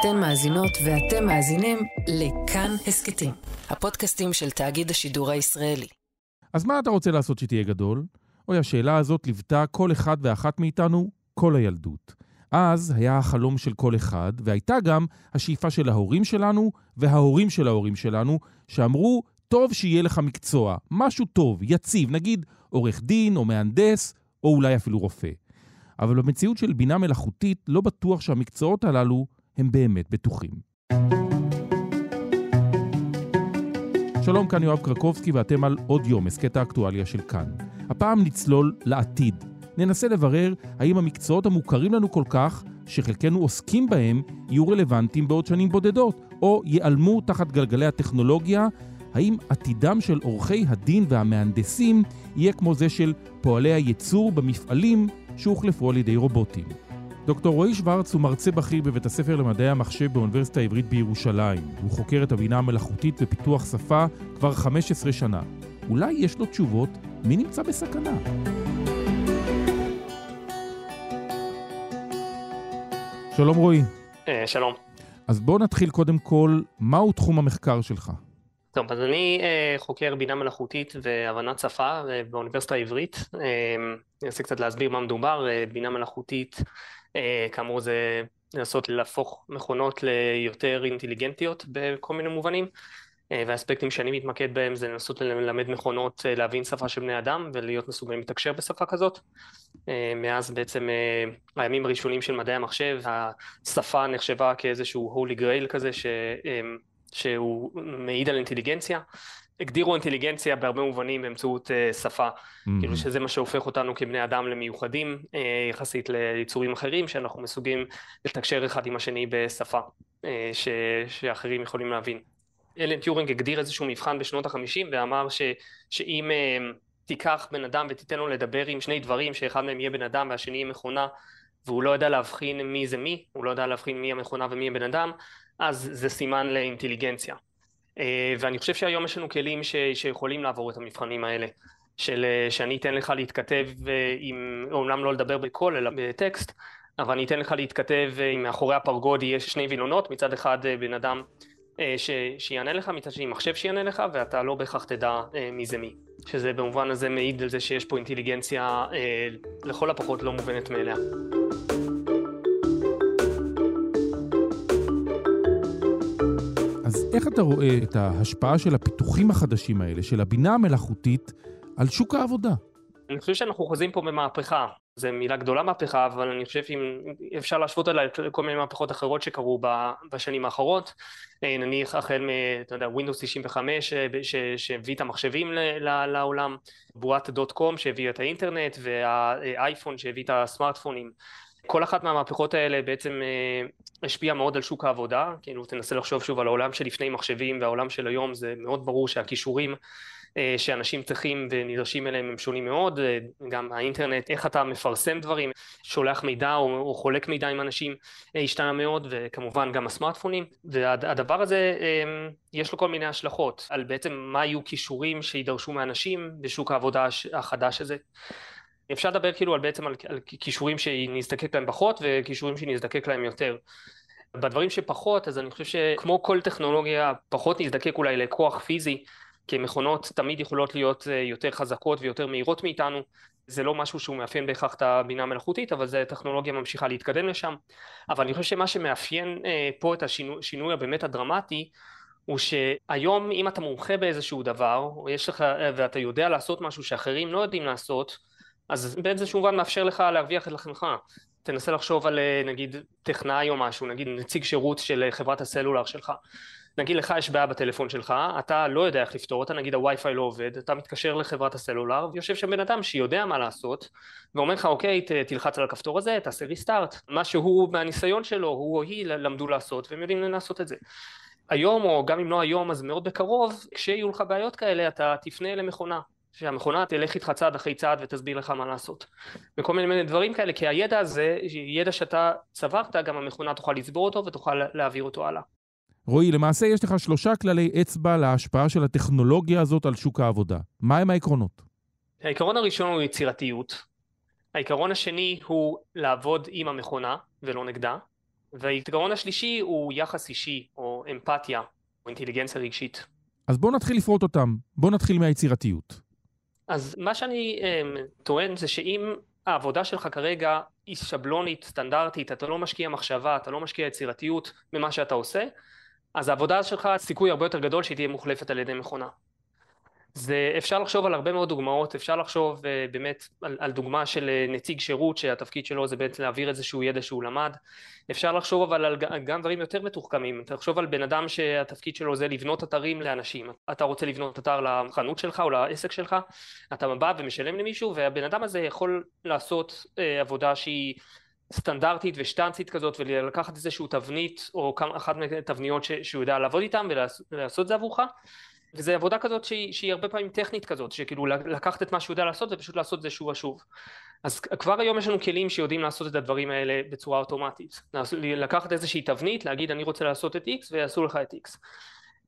אתן מאזינות ואתם מאזינים לכאן הסכתים, הפודקאסטים של תאגיד השידור הישראלי. אז מה אתה רוצה לעשות שתהיה גדול? אוי, השאלה הזאת ליוותה כל אחד ואחת מאיתנו כל הילדות. אז היה החלום של כל אחד, והייתה גם השאיפה של ההורים שלנו וההורים של ההורים שלנו, שאמרו, טוב שיהיה לך מקצוע, משהו טוב, יציב, נגיד עורך דין או מהנדס, או אולי אפילו רופא. אבל במציאות של בינה מלאכותית לא בטוח שהמקצועות הללו הם באמת בטוחים. שלום, כאן יואב קרקובסקי ואתם על עוד יום, הסכת האקטואליה של כאן. הפעם נצלול לעתיד. ננסה לברר האם המקצועות המוכרים לנו כל כך, שחלקנו עוסקים בהם, יהיו רלוונטיים בעוד שנים בודדות, או ייעלמו תחת גלגלי הטכנולוגיה, האם עתידם של עורכי הדין והמהנדסים יהיה כמו זה של פועלי הייצור במפעלים שהוחלפו על ידי רובוטים. דוקטור רועי שוורץ הוא מרצה בכיר בבית הספר למדעי המחשב באוניברסיטה העברית בירושלים. הוא חוקר את הבינה המלאכותית ופיתוח שפה כבר 15 שנה. אולי יש לו תשובות מי נמצא בסכנה. שלום רועי. אה, שלום. אז בואו נתחיל קודם כל, מהו תחום המחקר שלך? טוב, אז אני אה, חוקר בינה מלאכותית והבנת שפה אה, באוניברסיטה העברית. אה, אני אנסה קצת להסביר מה מדובר. אה, בינה מלאכותית, אה, כאמור זה לנסות להפוך מכונות ליותר אינטליגנטיות בכל מיני מובנים. אה, והאספקטים שאני מתמקד בהם זה לנסות ללמד מכונות אה, להבין שפה של בני אדם ולהיות מסוגלים לתקשר בשפה כזאת. אה, מאז בעצם הימים הראשונים של מדעי המחשב, השפה נחשבה כאיזשהו holy grail כזה ש... שהוא מעיד על אינטליגנציה. הגדירו אינטליגנציה בהרבה מובנים באמצעות uh, שפה, mm-hmm. כאילו שזה מה שהופך אותנו כבני אדם למיוחדים uh, יחסית ליצורים אחרים, שאנחנו מסוגים לתקשר אחד עם השני בשפה uh, ש, שאחרים יכולים להבין. אלן טיורינג הגדיר איזשהו מבחן בשנות החמישים ואמר ש, שאם uh, תיקח בן אדם ותיתן לו לדבר עם שני דברים, שאחד מהם יהיה בן אדם והשני יהיה מכונה, והוא לא יודע להבחין מי זה מי, הוא לא יודע להבחין מי המכונה ומי הבן אדם, אז זה סימן לאינטליגנציה. אה, ואני חושב שהיום יש לנו כלים ש, שיכולים לעבור את המבחנים האלה. של אה, שאני אתן לך להתכתב אה, עם, אומנם לא לדבר בקול אלא בטקסט, אבל אני אתן לך להתכתב אם מאחורי הפרגוד יש שני וילונות, מצד אחד בן אדם ש, שיענה לך, מצד שני מחשב שיענה לך, ואתה לא בהכרח תדע מי זה מי. שזה במובן הזה מעיד על זה שיש פה אינטליגנציה לכל הפחות לא מובנת מאליה. איך אתה רואה את ההשפעה של הפיתוחים החדשים האלה, של הבינה המלאכותית, על שוק העבודה? אני חושב שאנחנו חוזים פה במהפכה. זו מילה גדולה מהפכה, אבל אני חושב שאם אפשר להשוות אותה לכל מיני מהפכות אחרות שקרו בשנים האחרות, אה, נניח החל מ, אתה יודע, Windows 95 אה, שהביא את המחשבים לעולם, בועת דוט קום שהביא את האינטרנט, והאייפון שהביא את הסמארטפונים. כל אחת מהמהפכות האלה בעצם אה, השפיעה מאוד על שוק העבודה, כאילו תנסה לחשוב שוב על העולם שלפני מחשבים והעולם של היום, זה מאוד ברור שהכישורים אה, שאנשים צריכים ונדרשים אליהם הם שונים מאוד, אה, גם האינטרנט, איך אתה מפרסם דברים, שולח מידע או, או חולק מידע עם אנשים השתנה מאוד, וכמובן גם הסמארטפונים, והדבר הזה יש לו כל מיני השלכות על בעצם מה יהיו כישורים שידרשו מאנשים בשוק העבודה החדש הזה. אפשר לדבר כאילו על בעצם על, על כישורים שנזדקק להם פחות וכישורים שנזדקק להם יותר. בדברים שפחות אז אני חושב שכמו כל טכנולוגיה פחות נזדקק אולי לכוח פיזי כי מכונות תמיד יכולות להיות אה, יותר חזקות ויותר מהירות מאיתנו זה לא משהו שהוא מאפיין בהכרח את הבינה המלאכותית אבל זה טכנולוגיה ממשיכה להתקדם לשם אבל אני חושב שמה שמאפיין אה, פה את השינוי הבאמת הדרמטי הוא שהיום אם אתה מומחה באיזשהו דבר לך אה, ואתה יודע לעשות משהו שאחרים לא יודעים לעשות אז באיזשהו מובן מאפשר לך להרוויח את לחמך. תנסה לחשוב על אה, נגיד טכנאי או משהו, נגיד נציג שירות של אה, חברת הסלולר שלך. נגיד לך יש בעיה בטלפון שלך, אתה לא יודע איך לפתור אותה, נגיד הווי-פיי לא עובד, אתה מתקשר לחברת הסלולר ויושב שם בן אדם שיודע מה לעשות ואומר לך אוקיי ת, תלחץ על הכפתור הזה, תעשה ריסטארט, מה שהוא מהניסיון שלו, הוא או היא למדו לעשות והם יודעים לעשות את זה. היום או גם אם לא היום אז מאוד בקרוב, כשיהיו לך בעיות כאלה אתה תפנה למכונה שהמכונה תלך איתך צעד אחרי צעד ותסביר לך מה לעשות. וכל מיני מיני דברים כאלה, כי הידע הזה, ידע שאתה צברת, גם המכונה תוכל לצבור אותו ותוכל להעביר אותו הלאה. רועי, למעשה יש לך שלושה כללי אצבע להשפעה של הטכנולוגיה הזאת על שוק העבודה. מהם העקרונות? העיקרון הראשון הוא יצירתיות. העיקרון השני הוא לעבוד עם המכונה ולא נגדה. והיתרון השלישי הוא יחס אישי, או אמפתיה, או אינטליגנציה רגשית. אז בואו נתחיל לפרוט אותם. בואו נתחיל מהיצירתיות. אז מה שאני um, טוען זה שאם העבודה שלך כרגע היא שבלונית, סטנדרטית, אתה לא משקיע מחשבה, אתה לא משקיע יצירתיות במה שאתה עושה, אז העבודה שלך, סיכוי הרבה יותר גדול שהיא תהיה מוחלפת על ידי מכונה. זה אפשר לחשוב על הרבה מאוד דוגמאות, אפשר לחשוב uh, באמת על, על דוגמה של uh, נציג שירות שהתפקיד שלו זה בעצם להעביר איזשהו ידע שהוא למד, אפשר לחשוב אבל על גם דברים יותר מתוחכמים, אתה תחשוב על בן אדם שהתפקיד שלו זה לבנות אתרים לאנשים, אתה רוצה לבנות אתר לחנות שלך או לעסק שלך, אתה בא ומשלם למישהו והבן אדם הזה יכול לעשות uh, עבודה שהיא סטנדרטית ושטנצית כזאת ולקחת איזשהו תבנית או אחת מהתבניות שהוא יודע לעבוד איתן ולעשות את זה עבורך וזה עבודה כזאת שהיא, שהיא הרבה פעמים טכנית כזאת, שכאילו לקחת את מה שהוא יודע לעשות ופשוט לעשות את זה שוב ושוב. אז כבר היום יש לנו כלים שיודעים לעשות את הדברים האלה בצורה אוטומטית. לקחת איזושהי תבנית, להגיד אני רוצה לעשות את X ויעשו לך את X.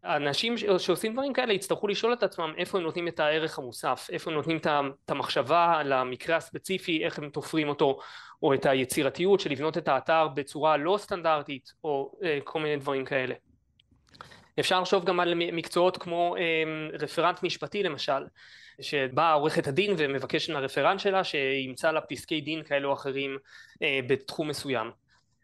האנשים שעושים דברים כאלה יצטרכו לשאול את עצמם איפה הם נותנים את הערך המוסף, איפה הם נותנים את המחשבה למקרה הספציפי, איך הם תופרים אותו, או את היצירתיות של לבנות את האתר בצורה לא סטנדרטית, או אה, כל מיני דברים כאלה. אפשר לחשוב גם על מקצועות כמו אמ, רפרנט משפטי למשל, שבאה עורכת הדין ומבקשת מהרפרנט שלה שימצא לה פסקי דין כאלו או אחרים אה, בתחום מסוים.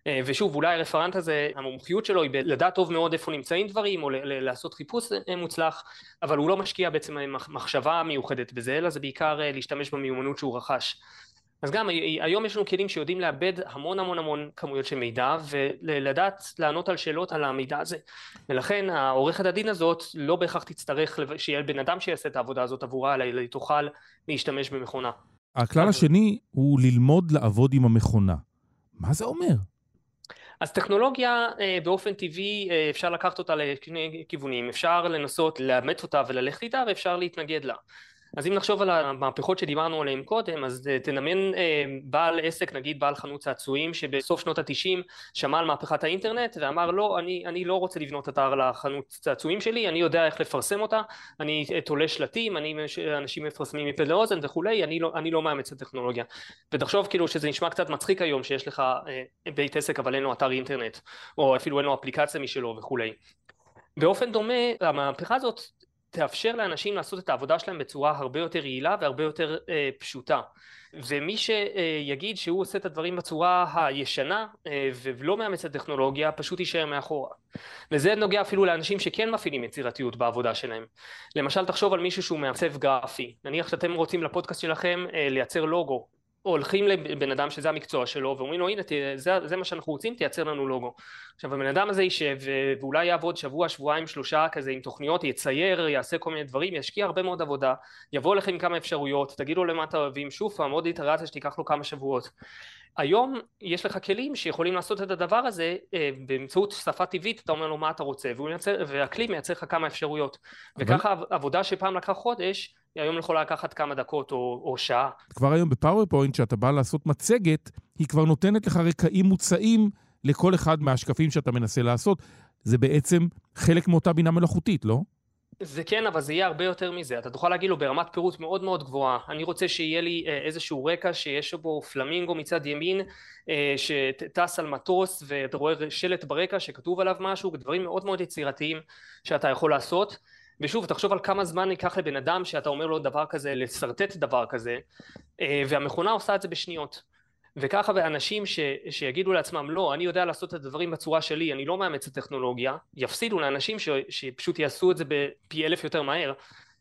אה, ושוב אולי הרפרנט הזה המומחיות שלו היא לדעת טוב מאוד איפה נמצאים דברים או לעשות חיפוש אה, מוצלח אבל הוא לא משקיע בעצם מחשבה מיוחדת בזה אלא זה בעיקר להשתמש במיומנות שהוא רכש אז גם היום יש לנו כלים שיודעים לאבד המון המון המון כמויות של מידע ולדעת לענות על שאלות על המידע הזה ולכן העורכת הדין הזאת לא בהכרח תצטרך שיהיה בן אדם שיעשה את העבודה הזאת עבורה אלא היא תוכל להשתמש במכונה. הכלל השני הוא ללמוד לעבוד עם המכונה. מה זה אומר? אז טכנולוגיה אה, באופן טבעי אה, אפשר לקחת אותה לכיוונים, כיוונים, אפשר לנסות לאמץ אותה וללכת איתה ואפשר להתנגד לה. אז אם נחשוב על המהפכות שדיברנו עליהן קודם, אז אה, תנמן אה, בעל עסק, נגיד בעל חנות צעצועים, שבסוף שנות התשעים שמע על מהפכת האינטרנט ואמר לא, אני, אני לא רוצה לבנות אתר לחנות צעצועים שלי, אני יודע איך לפרסם אותה, אני אה, תולה שלטים, אני, אנשים מפרסמים מפה לאוזן וכולי, אני לא, אני לא מאמץ את הטכנולוגיה. ותחשוב כאילו שזה נשמע קצת מצחיק היום שיש לך בית עסק אבל אין לו אתר אינטרנט, או אפילו אין לו אפליקציה משלו וכולי. באופן דומה המהפכה הזאת תאפשר לאנשים לעשות את העבודה שלהם בצורה הרבה יותר יעילה והרבה יותר אה, פשוטה. ומי שיגיד שהוא עושה את הדברים בצורה הישנה אה, ולא מאמץ את הטכנולוגיה פשוט יישאר מאחורה. וזה נוגע אפילו לאנשים שכן מפעילים יצירתיות בעבודה שלהם. למשל תחשוב על מישהו שהוא מעצב גרפי. נניח שאתם רוצים לפודקאסט שלכם אה, לייצר לוגו הולכים לבן אדם שזה המקצוע שלו ואומרים לו הנה זה, זה מה שאנחנו רוצים תייצר לנו לוגו. עכשיו הבן אדם הזה יישב ואולי יעבוד שבוע שבועיים שלושה כזה עם תוכניות יצייר יעשה כל מיני דברים ישקיע הרבה מאוד עבודה יבוא לכם עם כמה אפשרויות תגידו למה אתה אוהבים שוב פעם עוד איטרציה שתיקח לו כמה שבועות. היום יש לך כלים שיכולים לעשות את הדבר הזה אה, באמצעות שפה טבעית אתה אומר לו מה אתה רוצה מייצר, והכלי מייצר לך כמה אפשרויות. אבל... וככה עבודה שפעם לקח חודש היום יכולה לקחת כמה דקות או, או שעה. כבר היום בפאורפוינט, כשאתה בא לעשות מצגת, היא כבר נותנת לך רקעים מוצעים לכל אחד מהשקפים שאתה מנסה לעשות. זה בעצם חלק מאותה בינה מלאכותית, לא? זה כן, אבל זה יהיה הרבה יותר מזה. אתה תוכל להגיד לו ברמת פירוט מאוד מאוד גבוהה, אני רוצה שיהיה לי אה, איזשהו רקע שיש בו פלמינגו מצד ימין אה, שטס על מטוס ואתה רואה שלט ברקע שכתוב עליו משהו, דברים מאוד מאוד יצירתיים שאתה יכול לעשות. ושוב תחשוב על כמה זמן ייקח לבן אדם שאתה אומר לו דבר כזה לשרטט דבר כזה אה, והמכונה עושה את זה בשניות. וככה ואנשים ש, שיגידו לעצמם לא אני יודע לעשות את הדברים בצורה שלי אני לא מאמץ את הטכנולוגיה יפסידו לאנשים ש, שפשוט יעשו את זה בפי אלף יותר מהר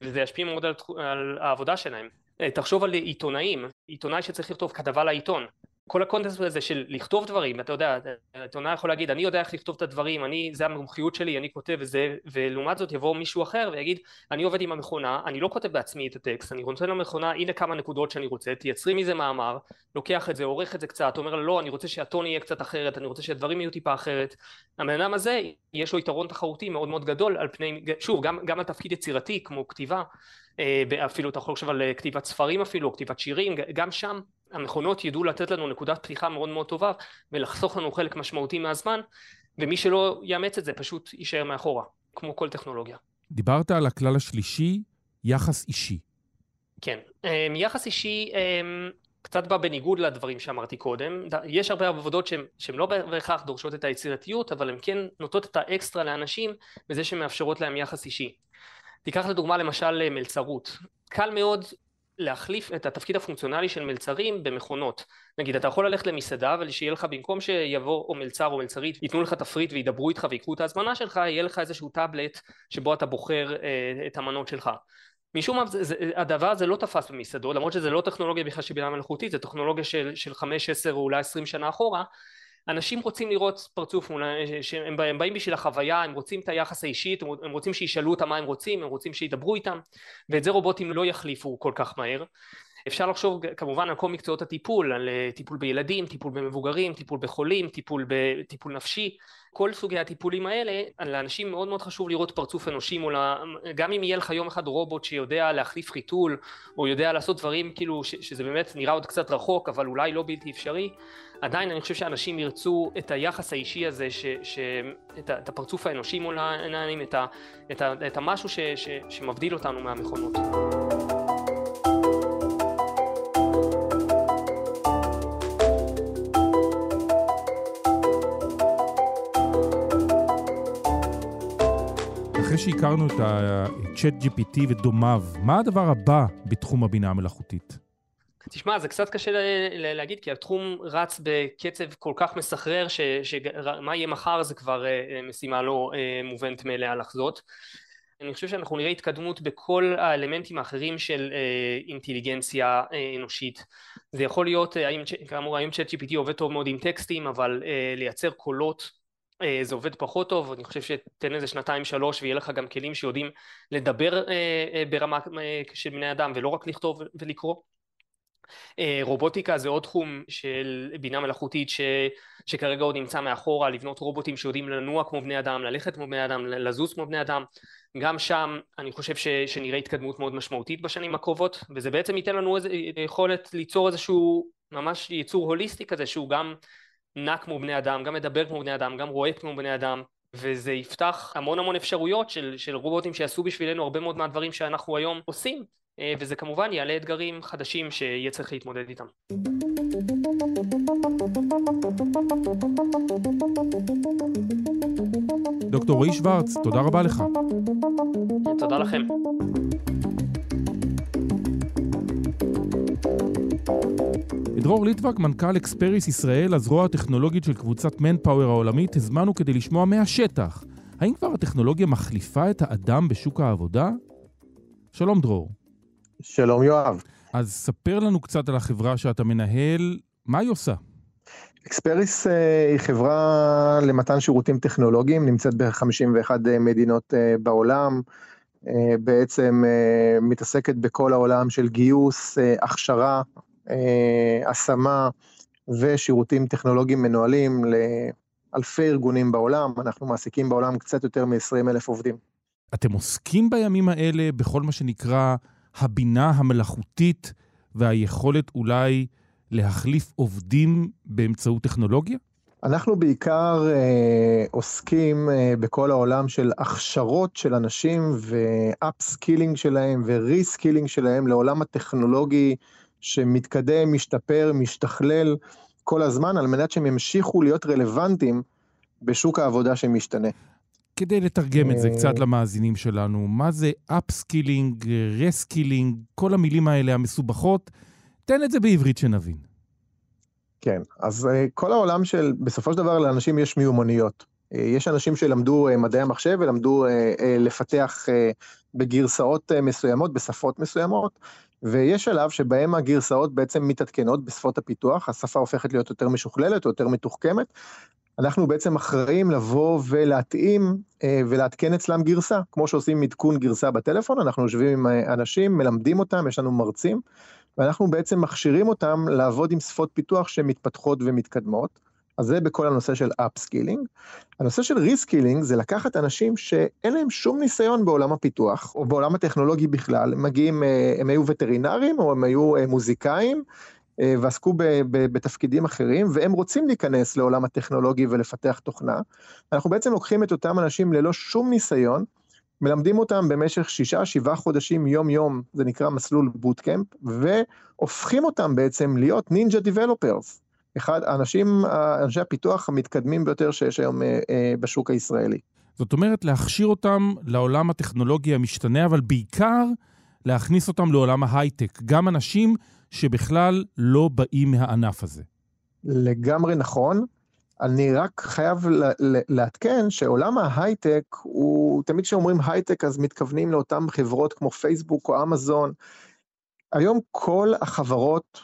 וזה ישפיע מאוד על, על העבודה שלהם. אה, תחשוב על עיתונאים. עיתונאי שצריך לכתוב כתבה לעיתון כל הקונטקסט הזה של לכתוב דברים, אתה יודע, עיתונאי יכול להגיד אני יודע איך לכתוב את הדברים, אני, זה המומחיות שלי, אני כותב וזה, ולעומת זאת יבוא מישהו אחר ויגיד אני עובד עם המכונה, אני לא כותב בעצמי את הטקסט, אני רוצה למכונה הנה כמה נקודות שאני רוצה, תייצרי מזה מאמר, לוקח את זה, עורך את זה קצת, אומר לא אני רוצה שהטון יהיה קצת אחרת, אני רוצה שהדברים יהיו טיפה אחרת, הבן אדם הזה יש לו יתרון תחרותי מאוד מאוד גדול על פני, שוב גם, גם על תפקיד יצירתי כמו כתיבה, אה, אפילו אתה יכול לחשוב על כתיבת ספרים אפילו, כתיבת שירים, גם שם המכונות ידעו לתת לנו נקודת פתיחה מאוד מאוד טובה ולחסוך לנו חלק משמעותי מהזמן ומי שלא יאמץ את זה פשוט יישאר מאחורה כמו כל טכנולוגיה. דיברת על הכלל השלישי, יחס אישי. כן, אמ, יחס אישי אמ, קצת בא בניגוד לדברים שאמרתי קודם, יש הרבה עבודות שהן לא בהכרח דורשות את היצירתיות, אבל הן כן נותנות את האקסטרה לאנשים בזה שהן מאפשרות להם יחס אישי. תיקח לדוגמה למשל מלצרות, קל מאוד להחליף את התפקיד הפונקציונלי של מלצרים במכונות. נגיד אתה יכול ללכת למסעדה ושיהיה לך במקום שיבוא או מלצר או מלצרית ייתנו לך תפריט וידברו איתך ויקחו את ההזמנה שלך יהיה לך איזשהו טאבלט שבו אתה בוחר אה, את המנות שלך. משום מה הדבר הזה לא תפס במסעדות למרות שזה לא טכנולוגיה בכלל של בינה מלאכותית זה טכנולוגיה של, של 5, 10 או אולי 20 שנה אחורה אנשים רוצים לראות פרצוף, הם באים בשביל החוויה, הם רוצים את היחס האישי, הם רוצים שישאלו אותם מה הם רוצים, הם רוצים שידברו איתם, ואת זה רובוטים לא יחליפו כל כך מהר. אפשר לחשוב כמובן על כל מקצועות הטיפול, על אה, טיפול בילדים, טיפול במבוגרים, טיפול בחולים, טיפול, בטיפול נפשי, כל סוגי הטיפולים האלה, לאנשים מאוד מאוד חשוב לראות פרצוף אנושי מול ה... גם אם יהיה לך יום אחד רובוט שיודע להחליף חיתול, או יודע לעשות דברים כאילו ש... שזה באמת נראה עוד קצת רחוק, אבל אולי לא בלתי אפשרי, עדיין אני חושב שאנשים ירצו את היחס האישי הזה, ש... ש... את. את הפרצוף האנושי מול העיניים, את. את. את המשהו ש... ש... שמבדיל אותנו מהמכונות. אחרי שהכרנו את ה-chat GPT ודומיו, מה הדבר הבא בתחום הבינה המלאכותית? תשמע, זה קצת קשה להגיד, כי התחום רץ בקצב כל כך מסחרר, שמה יהיה מחר זה כבר אה, משימה לא אה, מובנת מאליה לחזות. אני חושב שאנחנו נראה התקדמות בכל האלמנטים האחרים של אה, אינטליגנציה אנושית. זה יכול להיות, כאמור היום צ'אט GPT עובד טוב מאוד עם טקסטים, אבל לייצר קולות אה, זה עובד פחות טוב, אני חושב שתן איזה שנתיים שלוש ויהיה לך גם כלים שיודעים לדבר אה, אה, ברמה של בני אדם ולא רק לכתוב ולקרוא. רובוטיקה זה עוד תחום של בינה מלאכותית ש, שכרגע עוד נמצא מאחורה, לבנות רובוטים שיודעים לנוע כמו בני אדם, ללכת כמו בני אדם, לזוז כמו בני אדם, גם שם אני חושב ש, שנראה התקדמות מאוד משמעותית בשנים הקרובות, וזה בעצם ייתן לנו איזה יכולת ליצור איזשהו ממש ייצור הוליסטי כזה שהוא גם נע כמו בני אדם, גם מדבר כמו בני אדם, גם רואה כמו בני אדם, וזה יפתח המון המון אפשרויות של, של רובוטים שיעשו בשבילנו הרבה מאוד מהדברים שאנחנו היום עושים, אה, וזה כמובן יעלה אתגרים חדשים שיהיה צריך להתמודד איתם. דוקטור רועי שוורץ, תודה רבה לך. תודה לכם. דרור ליטבק, מנכ"ל אקספריס ישראל, הזרוע הטכנולוגית של קבוצת מנפאוור העולמית, הזמנו כדי לשמוע מהשטח. האם כבר הטכנולוגיה מחליפה את האדם בשוק העבודה? שלום דרור. שלום יואב. אז ספר לנו קצת על החברה שאתה מנהל, מה היא עושה? אקספריס אה, היא חברה למתן שירותים טכנולוגיים, נמצאת ב-51 אה, מדינות אה, בעולם, בעצם מתעסקת בכל העולם של גיוס, הכשרה, השמה ושירותים טכנולוגיים מנוהלים לאלפי ארגונים בעולם, אנחנו מעסיקים בעולם קצת יותר מ-20 אלף עובדים. אתם עוסקים בימים האלה בכל מה שנקרא הבינה המלאכותית והיכולת אולי להחליף עובדים באמצעות טכנולוגיה? אנחנו בעיקר אה, עוסקים אה, בכל העולם של הכשרות של אנשים ו upskilling שלהם ו reskilling שלהם לעולם הטכנולוגי שמתקדם, משתפר, משתכלל כל הזמן, על מנת שהם ימשיכו להיות רלוונטיים בשוק העבודה שמשתנה. כדי לתרגם את זה קצת אה, למאזינים שלנו, מה זה upskilling, reskilling, כל המילים האלה המסובכות, תן את זה בעברית שנבין. כן, אז אה, כל העולם של, בסופו של דבר לאנשים יש מיומנויות. אה, יש אנשים שלמדו מדעי המחשב ולמדו לפתח בגרסאות מסוימות, בשפות מסוימות, ויש שלב שבהם הגרסאות בעצם מתעדכנות בשפות הפיתוח, השפה הופכת להיות יותר משוכללת או יותר מתוחכמת. אנחנו בעצם אחראים לבוא ולהתאים אה, ולעדכן אצלם גרסה, כמו שעושים עדכון גרסה בטלפון, אנחנו יושבים עם אה, אנשים, מלמדים אותם, יש לנו מרצים, ואנחנו בעצם מכשירים אותם לעבוד עם שפות פיתוח שמתפתחות ומתקדמות. אז זה בכל הנושא של upskilling. הנושא של reskilling זה לקחת אנשים שאין להם שום ניסיון בעולם הפיתוח, או בעולם הטכנולוגי בכלל, הם מגיעים, אה, הם היו וטרינרים, או הם היו מוזיקאים, ועסקו ב, ב, בתפקידים אחרים, והם רוצים להיכנס לעולם הטכנולוגי ולפתח תוכנה. אנחנו בעצם לוקחים את אותם אנשים ללא שום ניסיון, מלמדים אותם במשך שישה, שבעה חודשים יום-יום, זה נקרא מסלול בוטקאמפ, והופכים אותם בעצם להיות נינג'ה דיבלופרס. אחד, האנשים, אנשי הפיתוח המתקדמים ביותר שיש היום אה, אה, בשוק הישראלי. זאת אומרת, להכשיר אותם לעולם הטכנולוגי המשתנה, אבל בעיקר להכניס אותם לעולם ההייטק. גם אנשים שבכלל לא באים מהענף הזה. לגמרי נכון. אני רק חייב לעדכן שעולם ההייטק הוא, תמיד כשאומרים הייטק אז מתכוונים לאותן חברות כמו פייסבוק או אמזון. היום כל החברות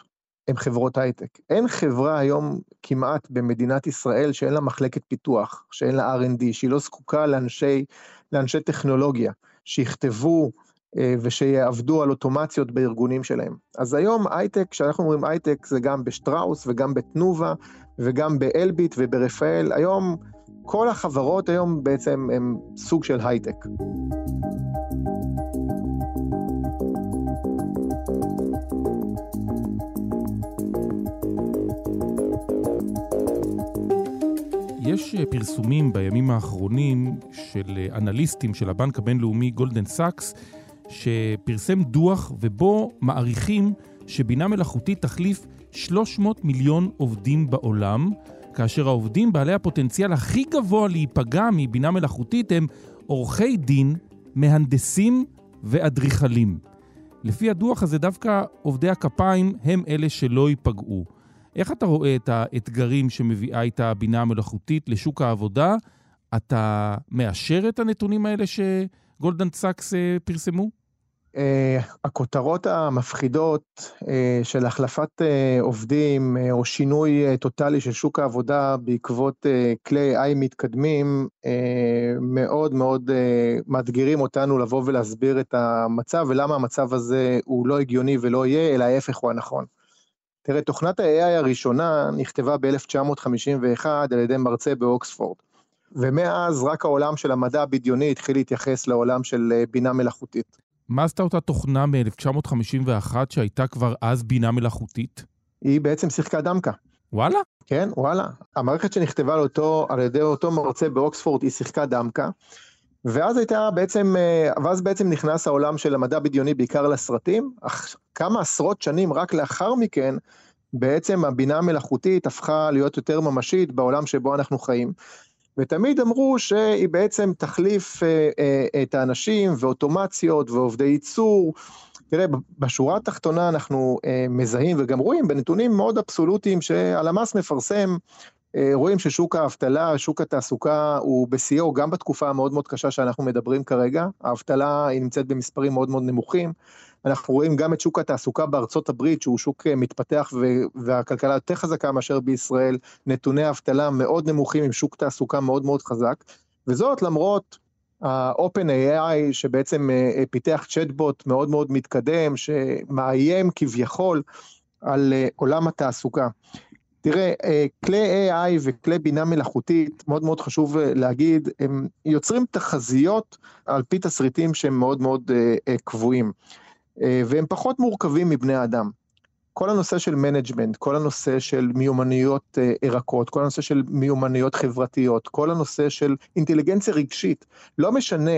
הן חברות הייטק. אין חברה היום כמעט במדינת ישראל שאין לה מחלקת פיתוח, שאין לה R&D, שהיא לא זקוקה לאנשי, לאנשי טכנולוגיה, שיכתבו ושיעבדו על אוטומציות בארגונים שלהם. אז היום הייטק, כשאנחנו אומרים הייטק זה גם בשטראוס וגם בתנובה וגם באלביט וברפאל, היום כל החברות היום בעצם הם סוג של הייטק. יש אה, פרסומים בימים האחרונים של אה, אנליסטים של הבנק הבינלאומי גולדן סאקס, שפרסם דוח ובו מעריכים שבינה מלאכותית תחליף 300 מיליון עובדים בעולם, כאשר העובדים בעלי הפוטנציאל הכי גבוה להיפגע מבינה מלאכותית הם עורכי דין, מהנדסים ואדריכלים. לפי הדוח הזה דווקא עובדי הכפיים הם אלה שלא ייפגעו. איך אתה רואה את האתגרים שמביאה איתה הבינה המלאכותית לשוק העבודה? אתה מאשר את הנתונים האלה שגולדן סאקס אה, פרסמו? אה, הכותרות המפחידות אה, של החלפת אה, עובדים אה, או שינוי אה, טוטאלי של שוק העבודה בעקבות אה, כלי AI מתקדמים אה, מאוד מאוד אה, מאתגרים אותנו לבוא ולהסביר את המצב ולמה המצב הזה הוא לא הגיוני ולא יהיה, אלא ההפך הוא הנכון. תראה, תוכנת ה-AI הראשונה נכתבה ב-1951 על ידי מרצה באוקספורד. ומאז רק העולם של המדע הבדיוני התחיל להתייחס לעולם של בינה מלאכותית. מה עשתה אותה תוכנה מ-1951 שהייתה כבר אז בינה מלאכותית? היא בעצם שיחקה דמקה. וואלה? כן, וואלה. המערכת שנכתבה על, אותו, על ידי אותו מרצה באוקספורד היא שיחקה דמקה. ואז הייתה בעצם, אה, ואז בעצם נכנס העולם של המדע בדיוני בעיקר לסרטים, אך כמה עשרות שנים רק לאחר מכן, בעצם הבינה המלאכותית הפכה להיות יותר ממשית בעולם שבו אנחנו חיים. ותמיד אמרו שהיא בעצם תחליף אה, אה, את האנשים ואוטומציות ועובדי ייצור. תראה, בשורה התחתונה אנחנו אה, מזהים וגם רואים בנתונים מאוד אבסולוטיים שהלמ"ס מפרסם, רואים ששוק האבטלה, שוק התעסוקה הוא בשיאו גם בתקופה המאוד מאוד קשה שאנחנו מדברים כרגע, האבטלה היא נמצאת במספרים מאוד מאוד נמוכים. אנחנו רואים גם את שוק התעסוקה בארצות הברית, שהוא שוק אה, מתפתח והכלכלה יותר חזקה מאשר בישראל, נתוני אבטלה מאוד נמוכים עם שוק תעסוקה מאוד מאוד חזק, וזאת למרות ה-open AI שבעצם אה, אה, פיתח צ'טבוט מאוד מאוד מתקדם, שמאיים כביכול על עולם התעסוקה. תראה, כלי AI וכלי בינה מלאכותית, מאוד מאוד חשוב להגיד, הם יוצרים תחזיות על פי תסריטים שהם מאוד מאוד קבועים. אה, והם פחות מורכבים מבני אדם. כל הנושא של management, כל הנושא של מיומנויות אה, הערכות, כל הנושא של מיומנויות חברתיות, כל הנושא של אינטליגנציה רגשית, לא משנה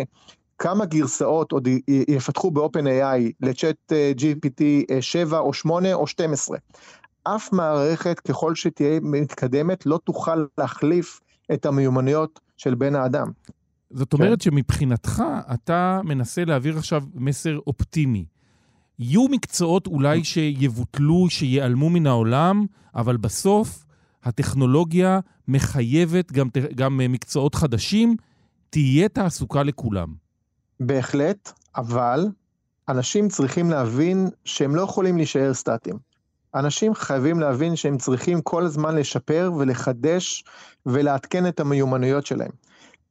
כמה גרסאות עוד יפתחו ב-OpenAI ל-ChatGPT 7 או 8 או 12. אף מערכת ככל שתהיה מתקדמת לא תוכל להחליף את המיומנויות של בן האדם. זאת אומרת כן. שמבחינתך אתה מנסה להעביר עכשיו מסר אופטימי. יהיו מקצועות אולי שיבוטלו, שיעלמו מן העולם, אבל בסוף הטכנולוגיה מחייבת גם, גם מקצועות חדשים, תהיה תעסוקה לכולם. בהחלט, אבל אנשים צריכים להבין שהם לא יכולים להישאר סטטיים. אנשים חייבים להבין שהם צריכים כל הזמן לשפר ולחדש ולעדכן את המיומנויות שלהם.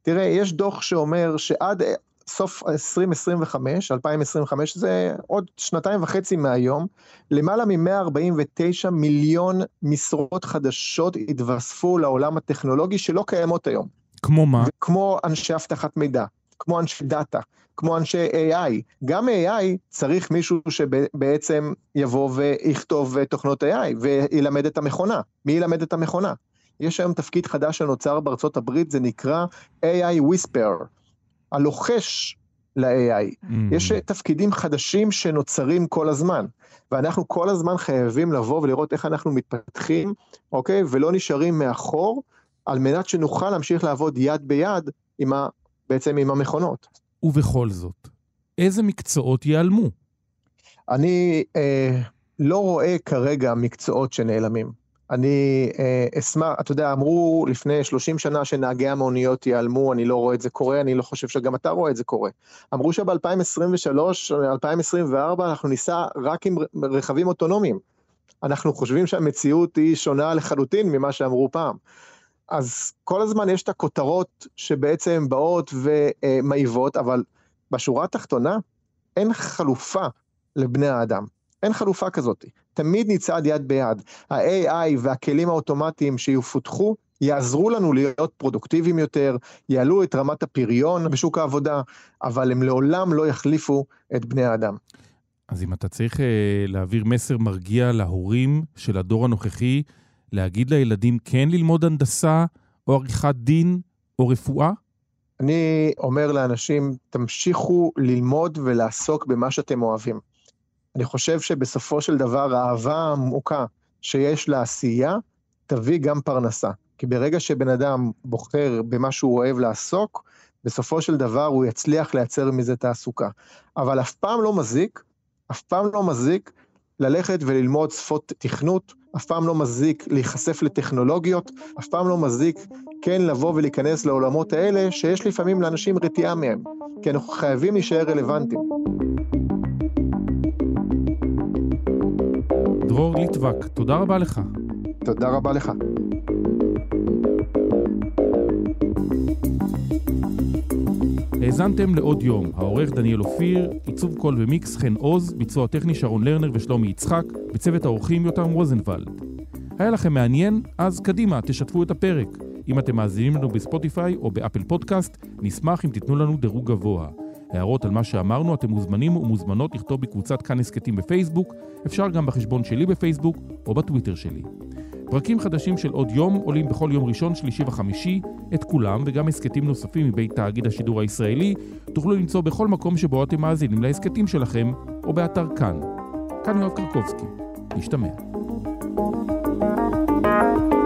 תראה, יש דוח שאומר שעד סוף 2025, 2025, זה עוד שנתיים וחצי מהיום, למעלה מ-149 מיליון משרות חדשות התווספו לעולם הטכנולוגי שלא קיימות היום. כמו מה? כמו אנשי אבטחת מידע, כמו אנשי דאטה, כמו אנשי AI. גם AI צריך מישהו שבעצם יבוא ויכתוב תוכנות AI וילמד את המכונה. מי ילמד את המכונה? יש היום תפקיד חדש שנוצר בארצות הברית, זה נקרא AI Whisper. הלוחש ל-AI. Mm. יש תפקידים חדשים שנוצרים כל הזמן, ואנחנו כל הזמן חייבים לבוא ולראות איך אנחנו מתפתחים, אוקיי? ולא נשארים מאחור, על מנת שנוכל להמשיך לעבוד יד ביד עם ה, בעצם עם המכונות. ובכל זאת, איזה מקצועות ייעלמו? אני אה, לא רואה כרגע מקצועות שנעלמים. אני אה, אשמח, אתה יודע, אמרו לפני 30 שנה שנהגי המוניות ייעלמו, אני לא רואה את זה קורה, אני לא חושב שגם אתה רואה את זה קורה. אמרו שב-2023, 2024, אנחנו ניסע רק עם רכבים אוטונומיים. אנחנו חושבים שהמציאות היא שונה לחלוטין ממה שאמרו פעם. אז כל הזמן יש את הכותרות שבעצם באות ומעיבות, אבל בשורה התחתונה אין חלופה לבני האדם. אין חלופה כזאת. תמיד נצעד יד ביד. ה-AI והכלים האוטומטיים שיפותחו יעזרו לנו להיות פרודוקטיביים יותר, יעלו את רמת הפריון בשוק העבודה, אבל הם לעולם לא יחליפו את בני האדם. אז אם אתה צריך uh, להעביר מסר מרגיע להורים של הדור הנוכחי, להגיד לילדים כן ללמוד הנדסה, או עריכת דין, או רפואה? אני אומר לאנשים, תמשיכו ללמוד ולעסוק במה שאתם אוהבים. אני חושב שבסופו של דבר האהבה העמוקה שיש לעשייה, תביא גם פרנסה. כי ברגע שבן אדם בוחר במה שהוא אוהב לעסוק, בסופו של דבר הוא יצליח לייצר מזה תעסוקה. אבל אף פעם לא מזיק, אף פעם לא מזיק ללכת וללמוד שפות תכנות, אף פעם לא מזיק להיחשף לטכנולוגיות, אף פעם לא מזיק כן לבוא ולהיכנס לעולמות האלה שיש לפעמים לאנשים רתיעה מהם, כי אנחנו חייבים להישאר רלוונטיים. דרור ליטבק, תודה רבה לך. תודה רבה לך. האזנתם לעוד יום, העורך דניאל אופיר, עיצוב קול ומיקס חן עוז, ביצוע טכני שרון לרנר ושלומי יצחק, בצוות האורחים יותם רוזנבלד. היה לכם מעניין? אז קדימה, תשתפו את הפרק. אם אתם מאזינים לנו בספוטיפיי או באפל פודקאסט, נשמח אם תיתנו לנו דירוג גבוה. הערות על מה שאמרנו, אתם מוזמנים ומוזמנות לכתוב בקבוצת כאן הסכתים בפייסבוק, אפשר גם בחשבון שלי בפייסבוק או בטוויטר שלי. פרקים חדשים של עוד יום עולים בכל יום ראשון, שלישי וחמישי, את כולם וגם הסכתים נוספים מבית תאגיד השידור הישראלי תוכלו למצוא בכל מקום שבו אתם מאזינים להסכתים שלכם או באתר כאן. כאן יואב קרקובסקי. נשתמע. thank you